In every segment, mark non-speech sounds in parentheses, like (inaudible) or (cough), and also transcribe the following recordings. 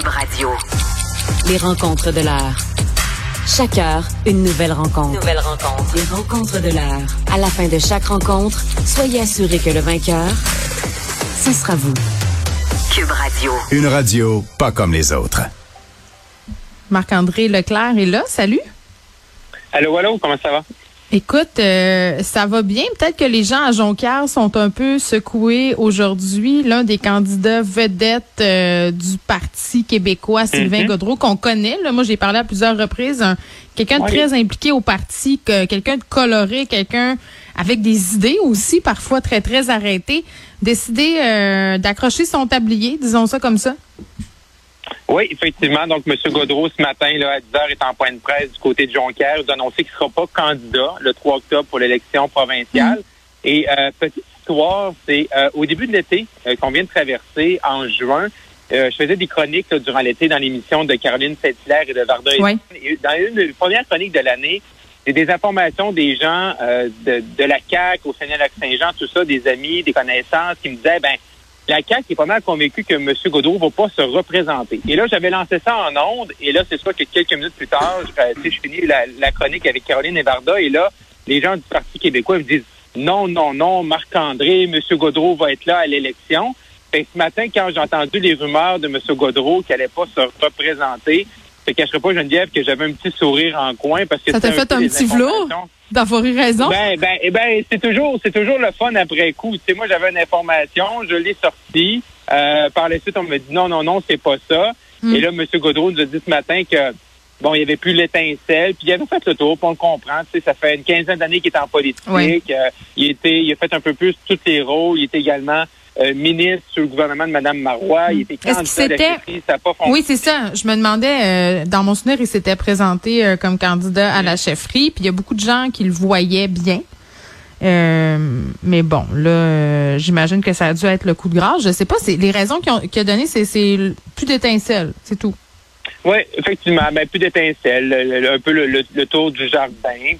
Cube Radio. Les rencontres de l'heure. Chaque heure, une nouvelle rencontre. Nouvelle rencontre. Les rencontres de l'heure. À la fin de chaque rencontre, soyez assurés que le vainqueur, ce sera vous. Cube Radio. Une radio pas comme les autres. Marc-André Leclerc est là. Salut. Allô, allô, comment ça va? Écoute, euh, ça va bien. Peut-être que les gens à Jonquière sont un peu secoués aujourd'hui. L'un des candidats vedettes euh, du Parti québécois, Sylvain Mhm. Godreau, qu'on connaît. Là, moi, j'ai parlé à plusieurs reprises. un- quelqu'un de Oui. très impliqué au parti, que- quelqu'un de coloré, quelqu'un avec des idées aussi, parfois très, très arrêtées. Décidé euh, d'accrocher son tablier, disons ça comme ça. Oui, effectivement. Donc, M. Godreau, ce matin, là, à 10 h, est en point de presse du côté de Jonquière. Il a annoncé qu'il ne sera pas candidat le 3 octobre pour l'élection provinciale. Et euh, petite histoire, c'est euh, au début de l'été euh, qu'on vient de traverser, en juin, euh, je faisais des chroniques là, durant l'été dans l'émission de Caroline Saint-Hilaire et de Varda. Oui. Et dans une des premières chroniques de l'année, c'est des informations des gens euh, de, de la CAQ, au Seigneur-Lac-Saint-Jean, tout ça, des amis, des connaissances qui me disaient, ben la CAQ est pas mal convaincue que M. Godreau va pas se représenter. Et là, j'avais lancé ça en ondes, et là, c'est sûr que quelques minutes plus tard, je, euh, je finis la, chronique avec Caroline et Varda, et là, les gens du Parti québécois me disent non, non, non, Marc-André, M. Godreau va être là à l'élection. Ce matin, quand j'ai entendu les rumeurs de M. Godreau qui allait pas se représenter, te cacherai pas, Geneviève, que j'avais un petit sourire en coin parce que Ça t'a fait un petit informations. D'avoir eu raison? Ben, ben, eh ben, c'est toujours, c'est toujours le fun après coup. Tu sais, moi, j'avais une information, je l'ai sortie. Euh, par la suite, on me dit non, non, non, c'est pas ça. Mm. Et là, M. Godreau nous a dit ce matin que bon, il n'y avait plus l'étincelle, puis il avait fait le tour, puis on le comprend. Tu sais, ça fait une quinzaine d'années qu'il est en politique. Oui. Euh, il était, il a fait un peu plus tous les rôles. Il était également euh, ministre sur le gouvernement de Mme Marois. Il était candidat que à la c'était- chefferie, ça n'a pas fonctionné. Oui, c'est ça. Je me demandais, euh, dans mon souvenir, il s'était présenté euh, comme candidat à la chefferie, puis il y a beaucoup de gens qui le voyaient bien. Mais bon, là, j'imagine que ça a dû être le coup de grâce. Je sais pas, c'est les raisons qu'il a donné, c'est c'est plus d'étincelles, c'est tout. Oui, effectivement, ben, plus d'étincelles, le- le- un peu le, le- le tour du jardin.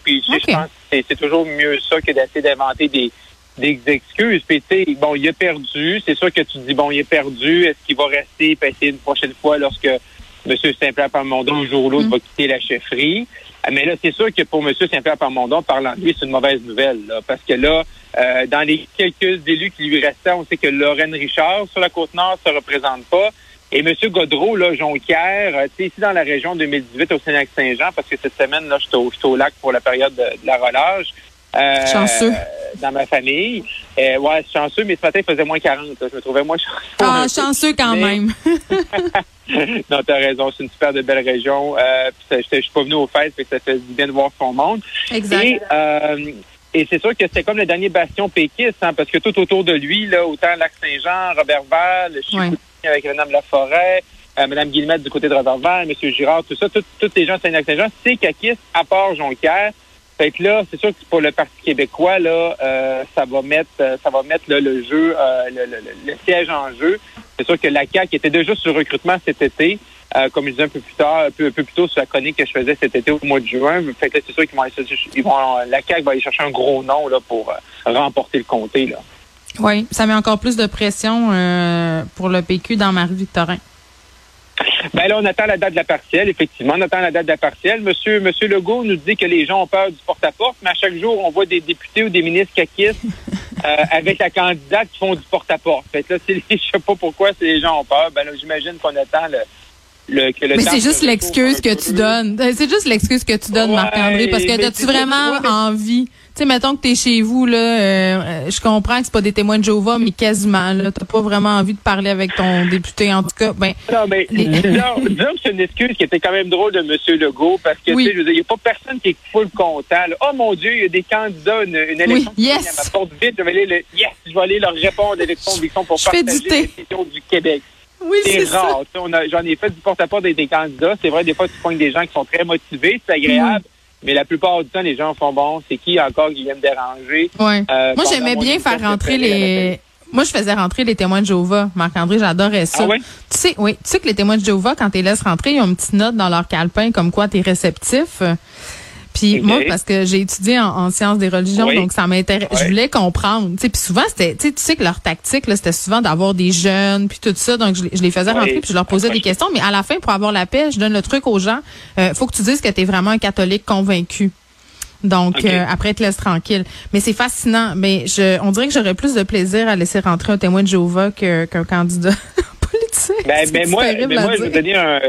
Puis je pense que c'est toujours mieux ça que d'essayer d'inventer des, des excuses. Puis tu sais, bon, il a perdu. C'est sûr que tu te dis, bon, il est perdu. Est-ce qu'il va rester et essayer une prochaine fois lorsque M. Saint-Pierre Parmondon, un jour ou l'autre, Mm. va quitter la chefferie? Ah, Mais là, c'est sûr que pour M. Saint-Pierre Parmondon, parlant de lui, c'est une mauvaise nouvelle. Là, parce que là, euh, dans les quelques élus qui lui restaient, on sait que Lorraine Richard, sur la Côte-Nord, se représente pas. Et M. Godreau, là, Jonquière, euh, tu sais, ici dans la région 2018 au Sénac-Saint-Jean, parce que cette semaine, là, je suis au, j'étais au lac pour la période de, de la relâche. Euh, Chanceux. Dans ma famille. Euh, ouais, chanceux, mais ce matin, il faisait moins 40. là. Je me trouvais moins chanceux. Ah, chanceux quand Mais- même. (laughs) non, t'as raison, c'est une super de belle région. Euh, je suis pas venu aux fêtes, que ça fait du bien de voir son monde. exact. Et, euh, et c'est sûr que c'était comme le dernier bastion péquiste, hein, parce que tout autour de lui, là, autant Lac-Saint-Jean, Robertval, le Ouais. avec Mme Laforêt, euh, Mme Guillemette du côté de Robertval, M. Girard, tout ça, tous les gens de Saint-Lac-Saint-Jean, c'est caquiste, à part Jonquière. Fait que là, c'est sûr que pour le Parti québécois, là, euh, ça va mettre, euh, ça va mettre le jeu, euh, le, siège en jeu. C'est sûr que la CAQ était déjà sur le recrutement cet été, comme je disais un peu plus tard, un peu, plus tôt sur la chronique que je faisais cet été au mois de juin. Fait que c'est sûr qu'ils vont, la CAQ va aller chercher un gros nom là pour remporter le comté là. Oui, ça met encore plus de pression pour le PQ dans Marie-Victorin. Ben là, on attend la date de la partielle, effectivement. On attend la date de la partielle. Monsieur, Monsieur Legault nous dit que les gens ont peur du porte-à-porte, mais à chaque jour, on voit des députés ou des ministres caquistes (laughs) euh, avec la candidate qui font du porte-à-porte. Fait que là, c'est- (laughs) je sais pas pourquoi si les gens ont peur. Ben là, j'imagine qu'on attend le, le, que le Mais c'est juste l'excuse que tu donnes. C'est juste l'excuse que tu donnes, Ouais, Marc-André, parce que as-tu vraiment ouais, mais- envie? Tu sais, mettons que t'es chez vous, là, euh, je comprends que c'est pas des témoins de Jéhovah, mais quasiment, là, t'as pas vraiment envie de parler avec ton député, en tout cas, ben, Non, mais Les- (laughs) disons, disons que c'est une excuse qui était quand même drôle de M. Legault parce que, Oui. tu sais, je veux dire, il n'y a pas personne qui est full content. là. Oh mon Dieu, il y a des candidats, une, une élection qui yes. à ma porte vite. Je vais aller, le, yes, je vais aller leur répondre avec conviction pour Je partager les questions du Québec. oui, C'est rare. tu J'en ai fait du porte-à-porte des candidats. C'est vrai, des fois, tu pognes des gens qui sont très motivés, c'est agréable. Mais la plupart du temps, les gens font bon. C'est qui encore qui vient me déranger? Ouais. Euh, Moi, j'aimais mon bien faire rentrer les. Moi, je faisais rentrer les témoins de Jéhovah. Marc-André, j'adorais ça. Ah ouais? Tu sais, oui, tu sais que les témoins de Jéhovah, quand tu les laisses rentrer, ils ont une petite note dans leur calepin comme quoi tu es réceptif. Puis moi, parce que j'ai étudié en, en sciences des religions, Oui. donc ça m'intéresse. Je voulais comprendre. Tu sais, puis souvent, c'était, tu sais, que leur tactique, là, c'était souvent d'avoir des jeunes, puis tout ça. Donc, je, les- je les faisais Oui. rentrer, puis je leur posais des questions. Mais à la fin, pour avoir la paix, je donne le truc aux gens. Euh, faut que tu dises que tu es vraiment un catholique convaincu. Donc, euh, après, te laisse tranquille. Mais c'est fascinant. Mais je, on dirait que j'aurais plus de plaisir à laisser rentrer un témoin de Jéhovah que- qu'un candidat (laughs) politique. Ben, ben, moi, terrible ben, moi, je vais donner un,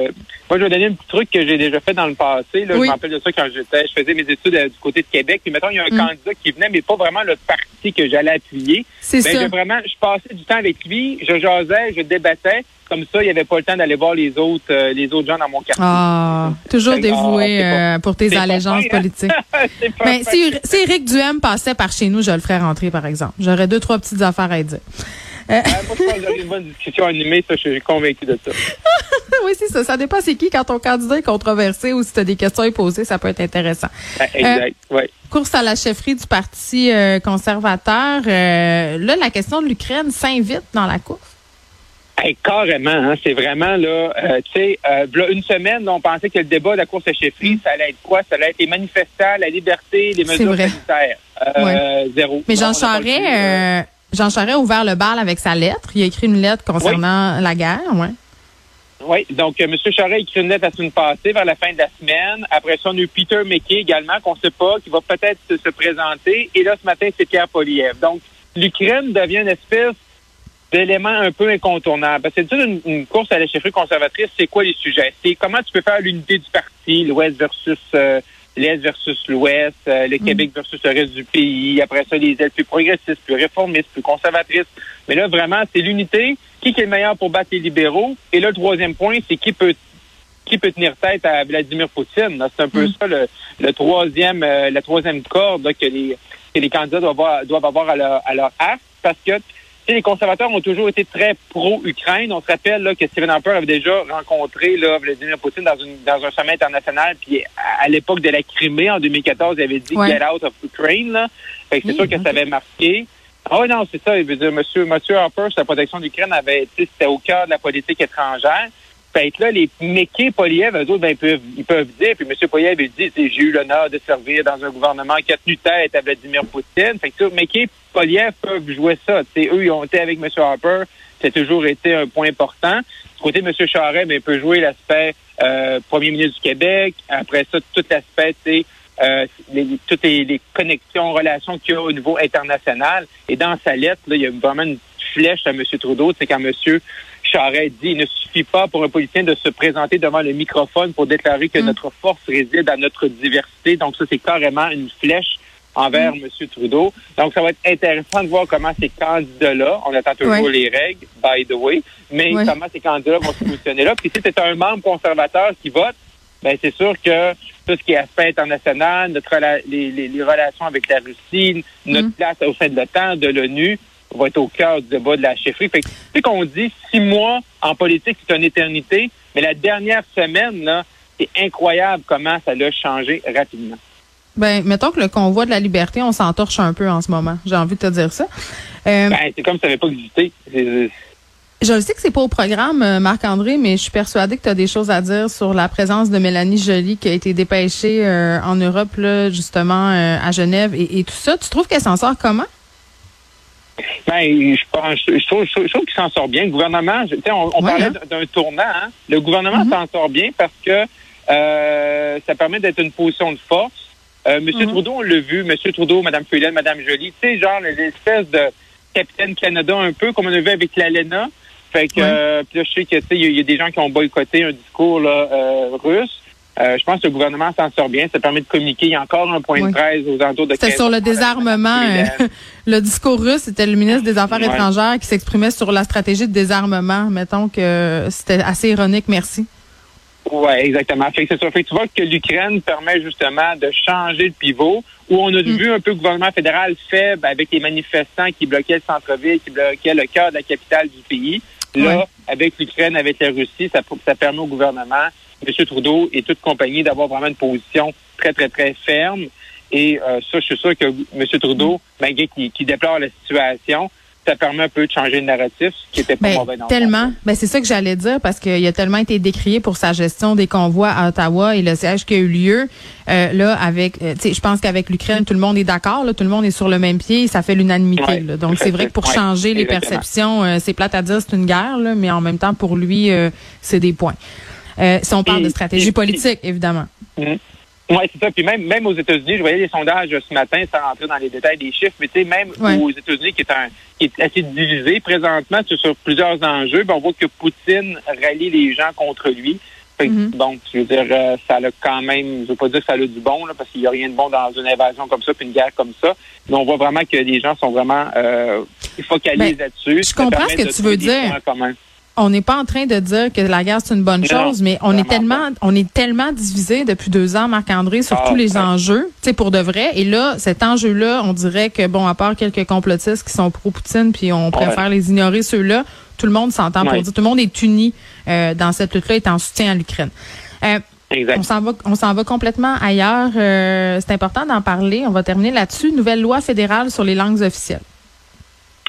moi, je vais donner un petit truc que j'ai déjà fait dans le passé. Là. Oui. Je me rappelle de ça quand j'étais, je faisais mes études euh, du côté de Québec. Puis, mettons, il y a un Mm. candidat qui venait, mais pas vraiment le parti que j'allais appuyer. C'est Ben, ça. vraiment, je passais du temps avec lui, je jasais, je débattais. Comme ça, il n'y avait pas le temps d'aller voir les autres, euh, les autres gens dans mon quartier. Ah, toujours Ah, dévoué euh, pour tes pas allégeances hein? politiques. (laughs) Mais si, si Éric Duhem passait par chez nous, je le ferais rentrer, par exemple. J'aurais deux, trois petites affaires à dire. Ah, moi, je pense que j'aurais une bonne discussion animée, ça, je suis convaincu de ça. (laughs) oui, c'est ça. Ça dépend c'est qui quand ton candidat est controversé ou si tu as des questions à poser, ça peut être intéressant. Ah, Exact, ouais. Course à la chefferie du Parti euh, conservateur. euh, là, la question de l'Ukraine s'invite dans la course? Hey, carrément, hein, c'est vraiment là, euh, tu sais, euh, une semaine, on pensait que le débat de la course à chefferie, ça allait être quoi? Ça allait être les manifestants, la liberté, les mesures sanitaires. Euh, Zéro. Mais Jean Charest, Jean Charest a ouvert le bal avec sa lettre. Il a écrit une lettre concernant la guerre, ouais. Oui, donc euh, M. Charest a écrit une lettre la semaine passée, vers la fin de la semaine. Après ça, on a eu Peter McKay également, qu'on ne sait pas, qui va peut-être se, se présenter. Et là, ce matin, c'est Pierre Poliev. Donc, l'Ukraine devient une espèce d'élément un peu incontournable. Parce que c'est une, une course à la chefferie conservatrice, c'est quoi les sujets? C'est comment tu peux faire l'unité du parti, l'Ouest versus euh, l'Est versus l'Ouest, euh, le Québec versus le reste du pays. Après ça, les ailes plus progressistes, plus réformistes, plus conservatrices. Mais là, vraiment, c'est l'unité. Qui est le meilleur pour battre les libéraux? Et là, le troisième point, c'est qui peut qui peut tenir tête à Vladimir Poutine. C'est un peu Mm. ça le, le troisième, euh, la troisième corde là, que les que les candidats doivent avoir, doivent avoir à leur, à leur arc, parce que les conservateurs ont toujours été très pro-Ukraine. On se rappelle là, que Stephen Harper avait déjà rencontré là, Vladimir Poutine dans, une, dans un sommet international. Puis à, à l'époque de la Crimée, en 2014, il avait dit Ouais. Get out of Ukraine. Là. Fait que c'est sûr que ça avait marqué. Ah oui, non, c'est ça. Il veut dire, monsieur, monsieur Harper, sa protection de l'Ukraine avait, c'était au cœur de la politique étrangère. Fait que là, les méquets Poliev, eux autres, ben, ils peuvent, ils peuvent dire, puis M. Poliev, il dit, j'ai eu l'honneur de servir dans un gouvernement qui a tenu tête à Vladimir Poutine. Fait que, méquets Poliev peuvent jouer ça. Tu sais, eux, ils ont été avec M. Harper. A toujours été un point important. Du côté M. Charest, ben, il peut jouer l'aspect euh, premier ministre du Québec. Après ça, tout l'aspect, sais, euh, les- toutes les, les connexions, relations qu'il y a au niveau international. Et dans sa lettre, là, il y a vraiment une flèche à M. Trudeau. C'est quand M. Charest dit il ne suffit pas pour un politicien de se présenter devant le microphone pour déclarer que Mm. notre force réside dans notre diversité. Donc, ça, c'est carrément une flèche envers M. Trudeau. Donc, ça va être intéressant de voir comment ces candidats-là, on attend toujours les règles, by the way, mais comment ces candidats vont se positionner là. Puis si c'est un membre conservateur qui vote, ben c'est sûr que tout ce qui est aspect international, notre les, les- les relations avec la Russie, notre Mm. place au sein de l'OTAN, de l'ONU, va être au cœur du débat de la chefferie. Fait que, tu sais qu'on dit six mois en politique, c'est une éternité, mais la dernière semaine, là, c'est incroyable comment ça l'a changé rapidement. Ben, mettons que le convoi de la liberté, on s'entorche un peu en ce moment. J'ai envie de te dire ça. Euh, Ben, c'est comme si ça n'avait pas existé. Je le sais que c'est pas au programme, euh, Marc-André, mais je suis persuadée que tu as des choses à dire sur la présence de Mélanie Joly qui a été dépêchée euh, en Europe, là, justement, euh, à Genève et, et tout ça. Tu trouves qu'elle s'en sort comment? Ben, je pense, je trouve, je trouve- qu'il s'en sort bien. Le gouvernement, je- tu sais, on, on Ouais, parlait hein? d'un tournant. hein. Le gouvernement Mhm. s'en sort bien parce que euh, ça permet d'être une position de force. Euh, Monsieur Mhm. Trudeau, on l'a vu. Monsieur Trudeau, Madame Freeland, Madame Joly. Tu sais, genre l'espèce de capitaine Canada un peu comme on a vu avec l'ALENA. Fait que, Ouais. euh, puis là, je sais que tu sais, il y, a- il y a des gens qui ont boycotté un discours là, euh, russe. Euh, je pense que le gouvernement s'en sort bien. Ça permet de communiquer. Il y a encore un point Ouais. de presse aux alentours de C'était 15 sur le désarmement. euh, (laughs) le discours russe, c'était le ministre des Affaires Ouais. étrangères qui s'exprimait sur la stratégie de désarmement. Mettons que c'était assez ironique, merci. Oui, exactement. Fait que c'est ça. Fait que tu vois que l'Ukraine permet justement de changer le pivot, où on a Mm. vu un peu le gouvernement fédéral faible avec les manifestants qui bloquaient le centre-ville, qui bloquaient le cœur de la capitale du pays. Là, Ouais. avec l'Ukraine, avec la Russie, ça, ça permet au gouvernement, M. Trudeau et toute compagnie, d'avoir vraiment une position très, très, très ferme. Et euh, ça, je suis sûr que M. Trudeau, malgré qu'il déplore la situation, ça permet un peu de changer le narratif, ce qui était pas Ben, mauvais dans tellement. Ben, c'est ça que j'allais dire parce qu'il a tellement été décrié pour sa gestion des convois à Ottawa et le siège qui a eu lieu. Euh, là, avec, euh, tu sais, je pense qu'avec l'Ukraine, tout le monde est d'accord. Tout le monde est sur le même pied. Ça fait l'unanimité. Ouais. Donc, c'est vrai que pour Ouais, changer les perceptions, euh, c'est plate à dire, c'est une guerre, là, mais en même temps, pour lui, euh, c'est des points. Euh, si on parle Et- de stratégie et- politique, évidemment. Oui, c'est ça. Puis même, même aux États-Unis, je voyais les sondages ce matin sans rentrer dans les détails des chiffres, mais tu sais, même Ouais. aux États-Unis, qui est, un, qui est assez divisé présentement sur, sur plusieurs enjeux, ben, on voit que Poutine rallie les gens contre lui. Fait. Bon, je veux dire, euh, ça a quand même, je veux pas dire que ça a du bon, là, parce qu'il n'y a rien de bon dans une invasion comme ça, puis une guerre comme ça. Mais on voit vraiment que les gens sont vraiment euh, focalisés Ben, là-dessus. je comprends ce que tu veux dire. On n'est pas en train de dire que la guerre c'est une bonne Non, chose, mais on est tellement, on est tellement divisé depuis deux ans, Marc-André, sur Ah, tous les ouais. enjeux, tu sais, pour de vrai. Et là, cet enjeu-là, on dirait que bon, à part quelques complotistes qui sont pro-Poutine, puis on préfère les ignorer ceux-là, tout le monde s'entend pour dire, tout le monde est uni euh, dans cette lutte-là, est en soutien à l'Ukraine. Euh, Exact. on s'en va, on s'en va complètement ailleurs. Euh, c'est important d'en parler. On va terminer là-dessus. Nouvelle loi fédérale sur les langues officielles.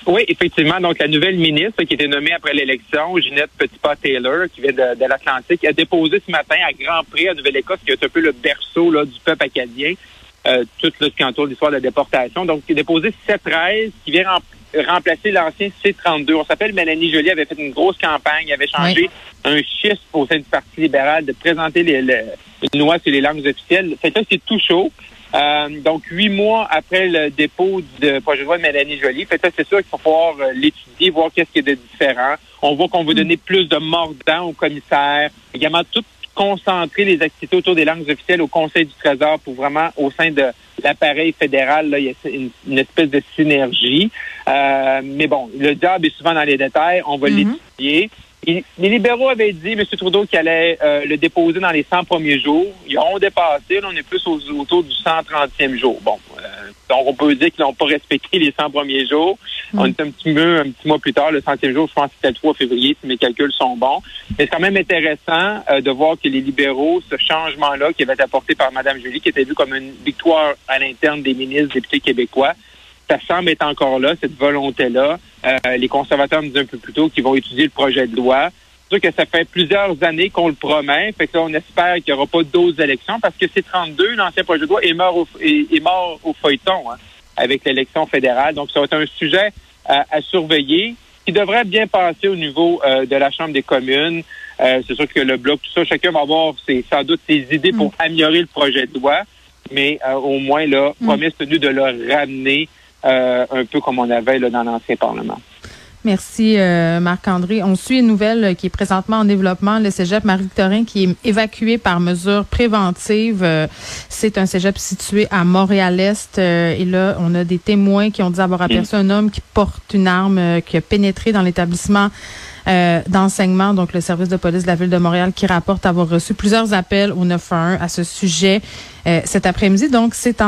Oui, effectivement. Donc, la nouvelle ministre qui était nommée après l'élection, Ginette Petitpas-Taylor, qui vient de, de l'Atlantique, a déposé ce matin à Grand Prix, à Nouvelle-Écosse, qui est un peu le berceau là, du peuple acadien, euh, tout ce qui entoure l'histoire de la déportation. Donc, qui a déposé C-13, qui vient rem- remplacer l'ancien C-32. On s'appelle Mélanie Joly, avait fait une grosse campagne, avait changé un chiffre au sein du Parti libéral de présenter les, les- une loi sur les langues officielles. Que là, c'est tout chaud. Euh, donc, huit mois après le dépôt du projet de loi de Mélanie Joly, que là, c'est sûr qu'il faut pouvoir euh, l'étudier, voir qu'est-ce qu'il y a de différent. On voit qu'on veut donner plus de mordant au commissaire, également tout concentrer les activités autour des langues officielles au Conseil du Trésor pour vraiment, au sein de l'appareil fédéral, là, il y a une, une espèce de synergie. Euh, mais bon, le job est souvent dans les détails. On va Mhm. l'étudier. Et les libéraux avaient dit, M. Trudeau, qu'il allait euh, le déposer dans les 100 premiers jours. Ils ont dépassé. Là, on est plus aux- autour du 130e jour. Bon, euh, donc on peut dire qu'ils n'ont pas respecté les 100 premiers jours. On est un petit peu, un petit mois plus tard, le centième jour, je pense que c'était le 3 février, si mes calculs sont bons. Mais c'est quand même intéressant euh, de voir que les libéraux, ce changement-là qui avait été apporté par Mme Julie, qui était vu comme une victoire à l'interne des ministres, députés québécois, ça semble être encore là, cette volonté-là. Euh, les conservateurs me disaient un peu plus tôt qu'ils vont étudier le projet de loi. C'est sûr que ça fait plusieurs années qu'on le promet. Fait que là, on espère qu'il n'y aura pas d'autres élections parce que c'est 32, l'ancien projet de loi est mort au, est, est mort au feuilleton hein, avec l'élection fédérale. Donc, ça va être un sujet à, à surveiller qui devrait bien passer au niveau euh, de la Chambre des communes. Euh, c'est sûr que le bloc, tout ça, chacun va avoir ses, sans doute ses idées pour améliorer le projet de loi, mais euh, au moins, là, promesse tenue de le ramener euh, un peu comme on avait là, dans l'ancien Parlement. Merci euh, Marc-André. On suit une nouvelle euh, qui est présentement en développement, le cégep Marie-Victorin qui est évacué par mesure préventive. C'est un cégep situé à Montréal-Est et là, on a des témoins qui ont dit avoir aperçu un homme qui porte une arme qui a pénétré dans l'établissement d'enseignement, donc le service de police de la ville de Montréal qui rapporte avoir reçu plusieurs appels au 911 à ce sujet cet après-midi. Donc, c'est en